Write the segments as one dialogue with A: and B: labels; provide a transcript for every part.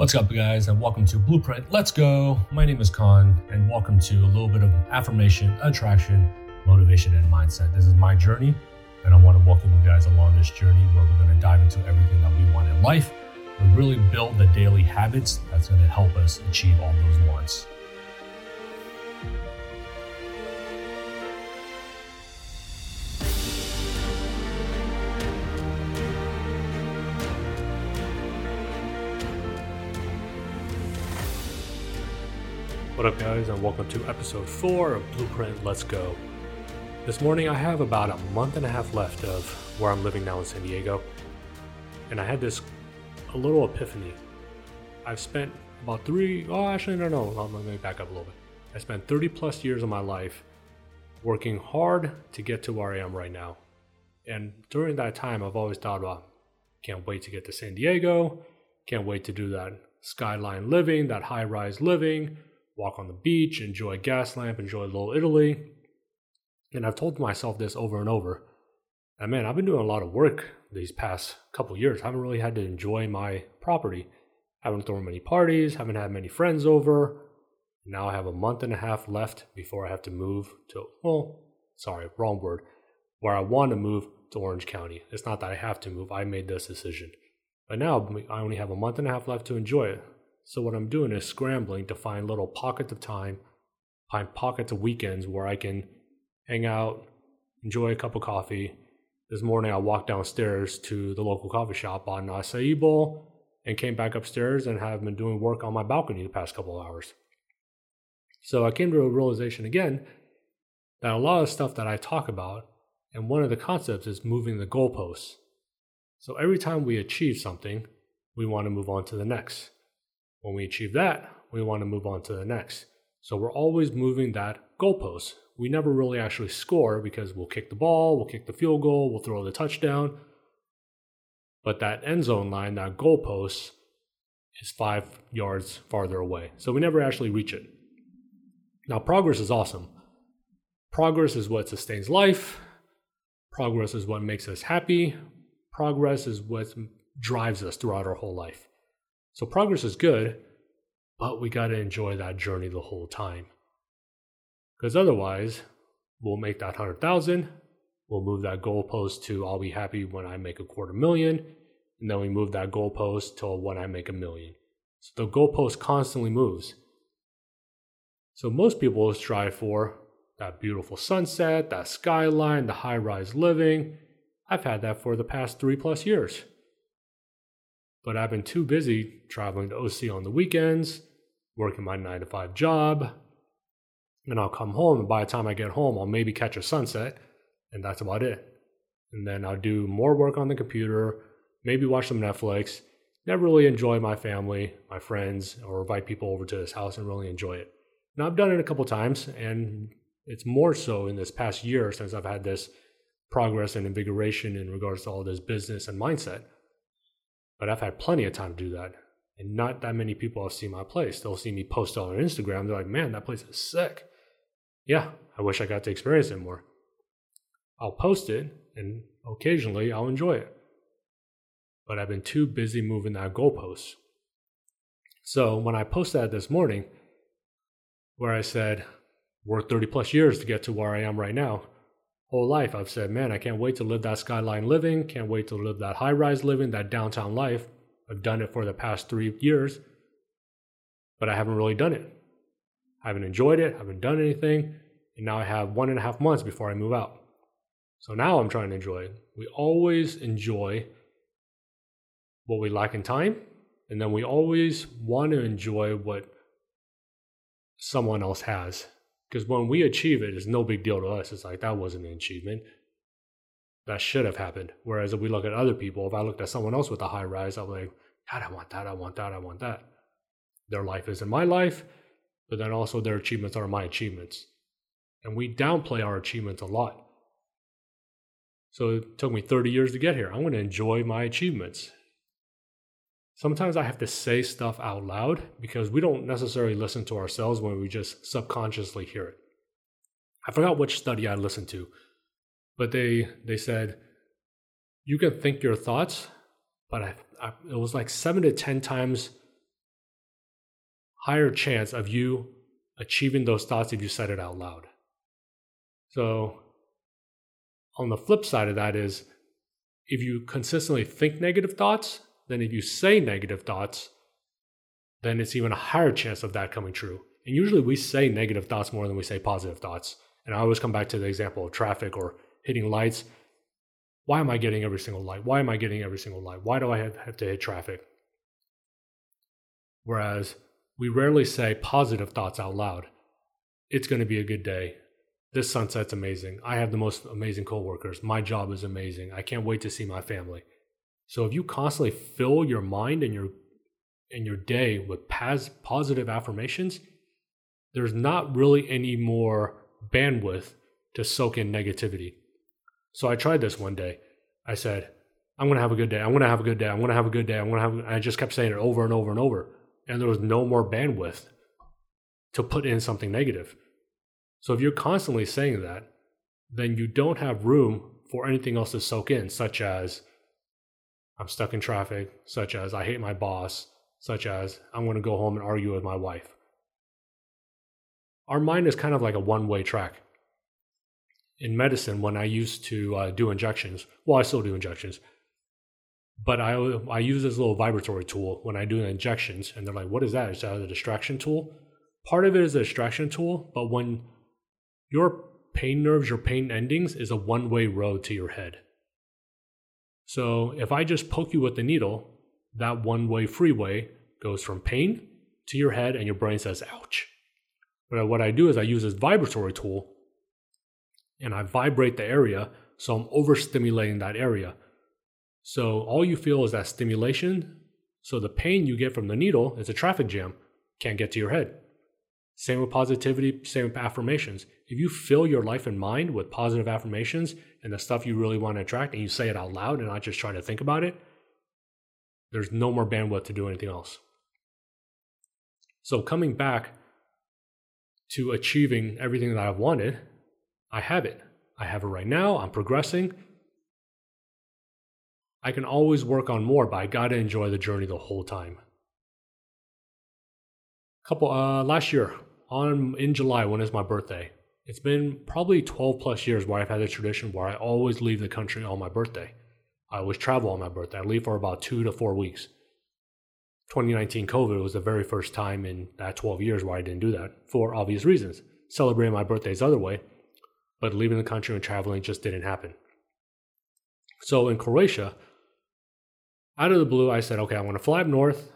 A: What's up, guys, and welcome to Blueprint. Let's go. My name is Khan, and welcome to a little bit of affirmation, attraction, motivation, and mindset. This is my journey, and I want to welcome you guys along this journey where we're going to dive into everything that we want in life and really build the daily habits that's going to help us achieve all those wants. What up, guys, and welcome to episode 4 of Blueprint Let's Go. This morning, I have about a month and a half left of where I'm living now in San Diego, and I had this a little epiphany. I've spent about three, oh, actually, no, no, let me back up a little bit. I spent 30 plus years of my life working hard to get to where I am right now. And during that time, I've always thought about, can't wait to get to San Diego, can't wait to do that skyline living, that high rise living walk on the beach, enjoy Gaslamp, enjoy Little Italy. And I've told myself this over and over. And man, I've been doing a lot of work these past couple years. I haven't really had to enjoy my property. I haven't thrown many parties, haven't had many friends over. Now I have a month and a half left before I have to move to, well, sorry, wrong word, where I want to move to Orange County. It's not that I have to move, I made this decision. But now I only have a month and a half left to enjoy it. So what I'm doing is scrambling to find little pockets of time, find pockets of weekends where I can hang out, enjoy a cup of coffee. This morning I walked downstairs to the local coffee shop, on bowl, and came back upstairs and have been doing work on my balcony the past couple of hours. So I came to a realization again that a lot of stuff that I talk about, and one of the concepts is moving the goalposts. So every time we achieve something, we want to move on to the next. When we achieve that, we want to move on to the next. So we're always moving that goalpost. We never really actually score because we'll kick the ball, we'll kick the field goal, we'll throw the touchdown. But that end zone line, that goalpost, is five yards farther away. So we never actually reach it. Now, progress is awesome. Progress is what sustains life. Progress is what makes us happy. Progress is what drives us throughout our whole life. So progress is good, but we got to enjoy that journey the whole time. Because otherwise, we'll make that 100,000, we'll move that goalpost to I'll be happy when I make a quarter million, and then we move that goalpost to when I make a million. So the goalpost constantly moves. So most people strive for that beautiful sunset, that skyline, the high rise living. I've had that for the past three plus years but I've been too busy traveling to OC on the weekends, working my nine to five job. And I'll come home, and by the time I get home, I'll maybe catch a sunset, and that's about it. And then I'll do more work on the computer, maybe watch some Netflix, never really enjoy my family, my friends, or invite people over to this house and really enjoy it. Now, I've done it a couple times, and it's more so in this past year since I've had this progress and invigoration in regards to all this business and mindset. But I've had plenty of time to do that. And not that many people have seen my place. They'll see me post on Instagram. They're like, man, that place is sick. Yeah, I wish I got to experience it more. I'll post it and occasionally I'll enjoy it. But I've been too busy moving that goalpost. So when I posted that this morning, where I said, worked 30 plus years to get to where I am right now, whole life I've said, man, I can't wait to live that skyline living, can't wait to live that high rise living, that downtown life. I've done it for the past three years, but I haven't really done it. I haven't enjoyed it, I haven't done anything, and now I have one and a half months before I move out. So now I'm trying to enjoy it. We always enjoy what we lack in time, and then we always want to enjoy what someone else has because when we achieve it, it's no big deal to us. It's like that wasn't an achievement. That should have happened. Whereas if we look at other people, if I looked at someone else with a high rise, I'm like, God, I want that, I want that, I want that. Their life isn't my life, but then also their achievements are my achievements. And we downplay our achievements a lot. So it took me 30 years to get here. I'm going to enjoy my achievements sometimes I have to say stuff out loud because we don't necessarily listen to ourselves when we just subconsciously hear it. I forgot which study I listened to, but they they said you can think your thoughts, but I, I, it was like seven to ten times higher chance of you achieving those thoughts if you said it out loud. So, on the flip side of that is if you consistently think negative thoughts, then if you say negative thoughts, then it's even a higher chance of that coming true. And usually we say negative thoughts more than we say positive thoughts. And I always come back to the example of traffic or hitting lights. Why am I getting every single light? Why am I getting every single light? Why do I have, to hit traffic? Whereas we rarely say positive thoughts out loud. It's going to be a good day. This sunset's amazing. I have the most amazing coworkers. My job is amazing. I can't wait to see my family. So if you constantly fill your mind and your and your day with positive affirmations, there's not really any more bandwidth to soak in negativity. So I tried this one day. I said, I'm going to have a good day. I'm going to have a good day. I'm going to have a good day. I'm going to have I just kept saying it over and over and over. And there was no more bandwidth to put in something negative. So if you're constantly saying that, then you don't have room for anything else to soak in, such as I'm stuck in traffic, such as I hate my boss, such as I'm going to go home and argue with my wife. Our mind is kind of like a one way track. In medicine, when I used to uh, do injections, well, I still do injections, but I, I use this little vibratory tool when I do the injections, and they're like, What is that? Is that a distraction tool? Part of it is a distraction tool, but when your pain nerves, your pain endings is a one way road to your head. So if I just poke you with the needle, that one way freeway goes from pain to your head, and your brain says, ouch. But what I do is I use this vibratory tool and I vibrate the area, so I'm overstimulating that area. So all you feel is that stimulation. So the pain you get from the needle is a traffic jam, can't get to your head. Same with positivity, same with affirmations. If you fill your life and mind with positive affirmations and the stuff you really want to attract, and you say it out loud and not just try to think about it, there's no more bandwidth to do anything else. So, coming back to achieving everything that I've wanted, I have it. I have it right now. I'm progressing. I can always work on more, but I got to enjoy the journey the whole time. Couple uh last year, on in July when is my birthday. It's been probably 12 plus years where I've had a tradition where I always leave the country on my birthday. I always travel on my birthday. I leave for about two to four weeks. 2019 COVID was the very first time in that 12 years where I didn't do that for obvious reasons. Celebrating my birthdays other way, but leaving the country and traveling just didn't happen. So in Croatia, out of the blue, I said, okay, I want to fly up north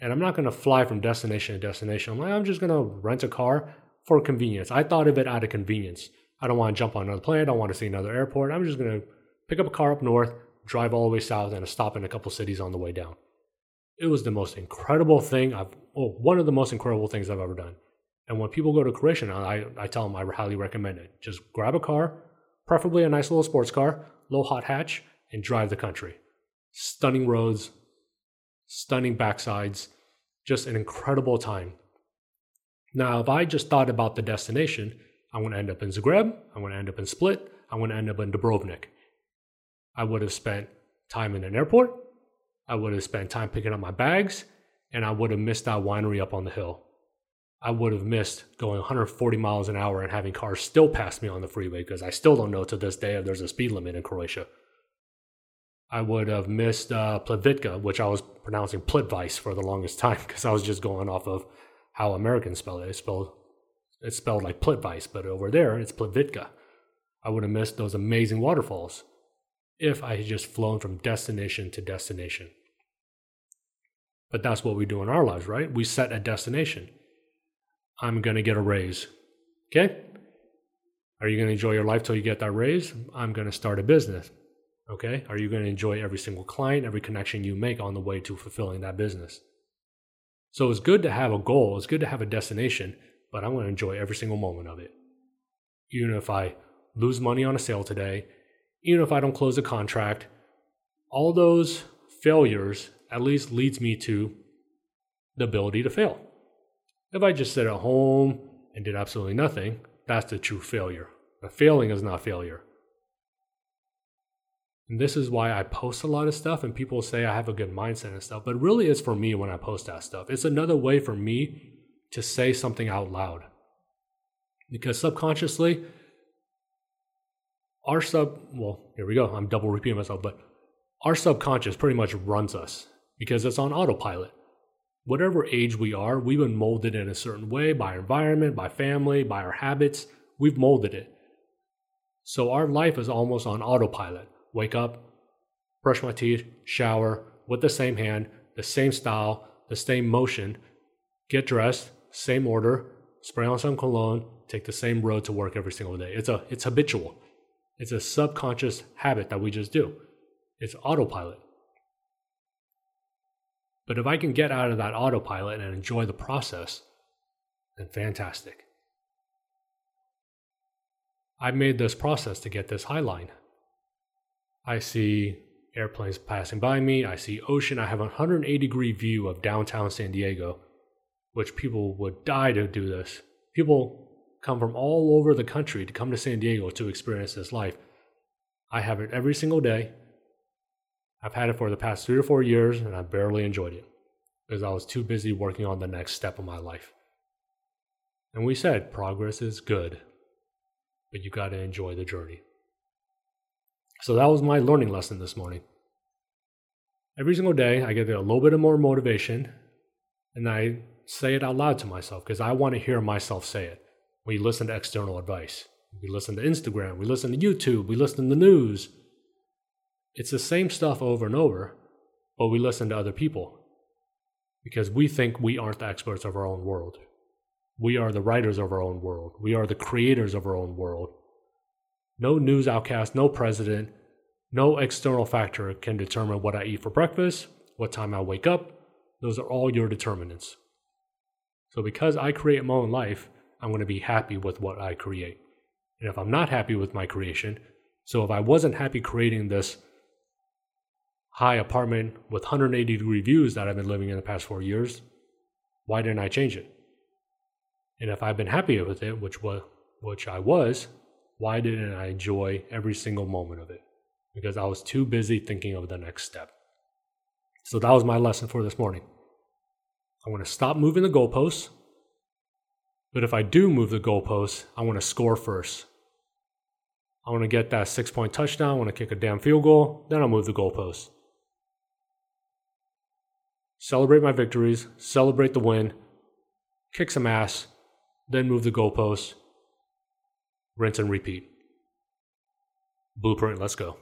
A: and I'm not going to fly from destination to destination. I'm like, I'm just going to rent a car for convenience. I thought of it out of convenience. I don't want to jump on another plane. I don't want to see another airport. I'm just going to pick up a car up north, drive all the way south, and stop in a couple cities on the way down. It was the most incredible thing I've, well, one of the most incredible things I've ever done. And when people go to Croatia, I, I tell them I highly recommend it. Just grab a car, preferably a nice little sports car, low hot hatch, and drive the country. Stunning roads, stunning backsides, just an incredible time. Now, if I just thought about the destination, I'm going to end up in Zagreb, I'm going to end up in Split, I'm going to end up in Dubrovnik. I would have spent time in an airport, I would have spent time picking up my bags, and I would have missed that winery up on the hill. I would have missed going 140 miles an hour and having cars still pass me on the freeway because I still don't know to this day if there's a speed limit in Croatia. I would have missed uh, Plitvica, which I was pronouncing Plitvice for the longest time because I was just going off of how Americans spell it. It's spelled, it's spelled like Plitvice, but over there it's Plitvica. I would have missed those amazing waterfalls if I had just flown from destination to destination. But that's what we do in our lives, right? We set a destination. I'm going to get a raise. Okay? Are you going to enjoy your life till you get that raise? I'm going to start a business. Okay? Are you going to enjoy every single client, every connection you make on the way to fulfilling that business? So it's good to have a goal, it's good to have a destination, but I'm going to enjoy every single moment of it. Even if I lose money on a sale today, even if I don't close a contract, all those failures at least leads me to the ability to fail. If I just sit at home and did absolutely nothing, that's the true failure. But failing is not failure. And this is why I post a lot of stuff and people say I have a good mindset and stuff, but really it's for me when I post that stuff. It's another way for me to say something out loud. Because subconsciously, our sub, well, here we go, I'm double repeating myself, but our subconscious pretty much runs us because it's on autopilot. Whatever age we are, we've been molded in a certain way by our environment, by family, by our habits. We've molded it. So our life is almost on autopilot. Wake up, brush my teeth, shower with the same hand, the same style, the same motion, get dressed, same order, spray on some cologne, take the same road to work every single day. It's a it's habitual. It's a subconscious habit that we just do. It's autopilot. But if I can get out of that autopilot and enjoy the process, then fantastic. I made this process to get this high line. I see airplanes passing by me, I see ocean, I have a 180 degree view of downtown San Diego, which people would die to do this. People come from all over the country to come to San Diego to experience this life. I have it every single day. I've had it for the past three or four years and I barely enjoyed it because I was too busy working on the next step of my life. And we said progress is good, but you got to enjoy the journey. So that was my learning lesson this morning. Every single day, I get a little bit of more motivation and I say it out loud to myself because I want to hear myself say it. We listen to external advice. We listen to Instagram. We listen to YouTube. We listen to the news. It's the same stuff over and over, but we listen to other people because we think we aren't the experts of our own world. We are the writers of our own world. We are the creators of our own world. No news outcast, no president, no external factor can determine what I eat for breakfast, what time I wake up. Those are all your determinants. So, because I create my own life, I'm going to be happy with what I create. And if I'm not happy with my creation, so if I wasn't happy creating this high apartment with 180 degree views that I've been living in the past four years, why didn't I change it? And if I've been happy with it, which was which I was, why didn't I enjoy every single moment of it? Because I was too busy thinking of the next step. So that was my lesson for this morning. I want to stop moving the goalposts. But if I do move the goalposts, I want to score first. I want to get that six point touchdown. I want to kick a damn field goal. Then I'll move the goalposts. Celebrate my victories, celebrate the win, kick some ass, then move the goalposts, rinse and repeat. Blueprint, let's go.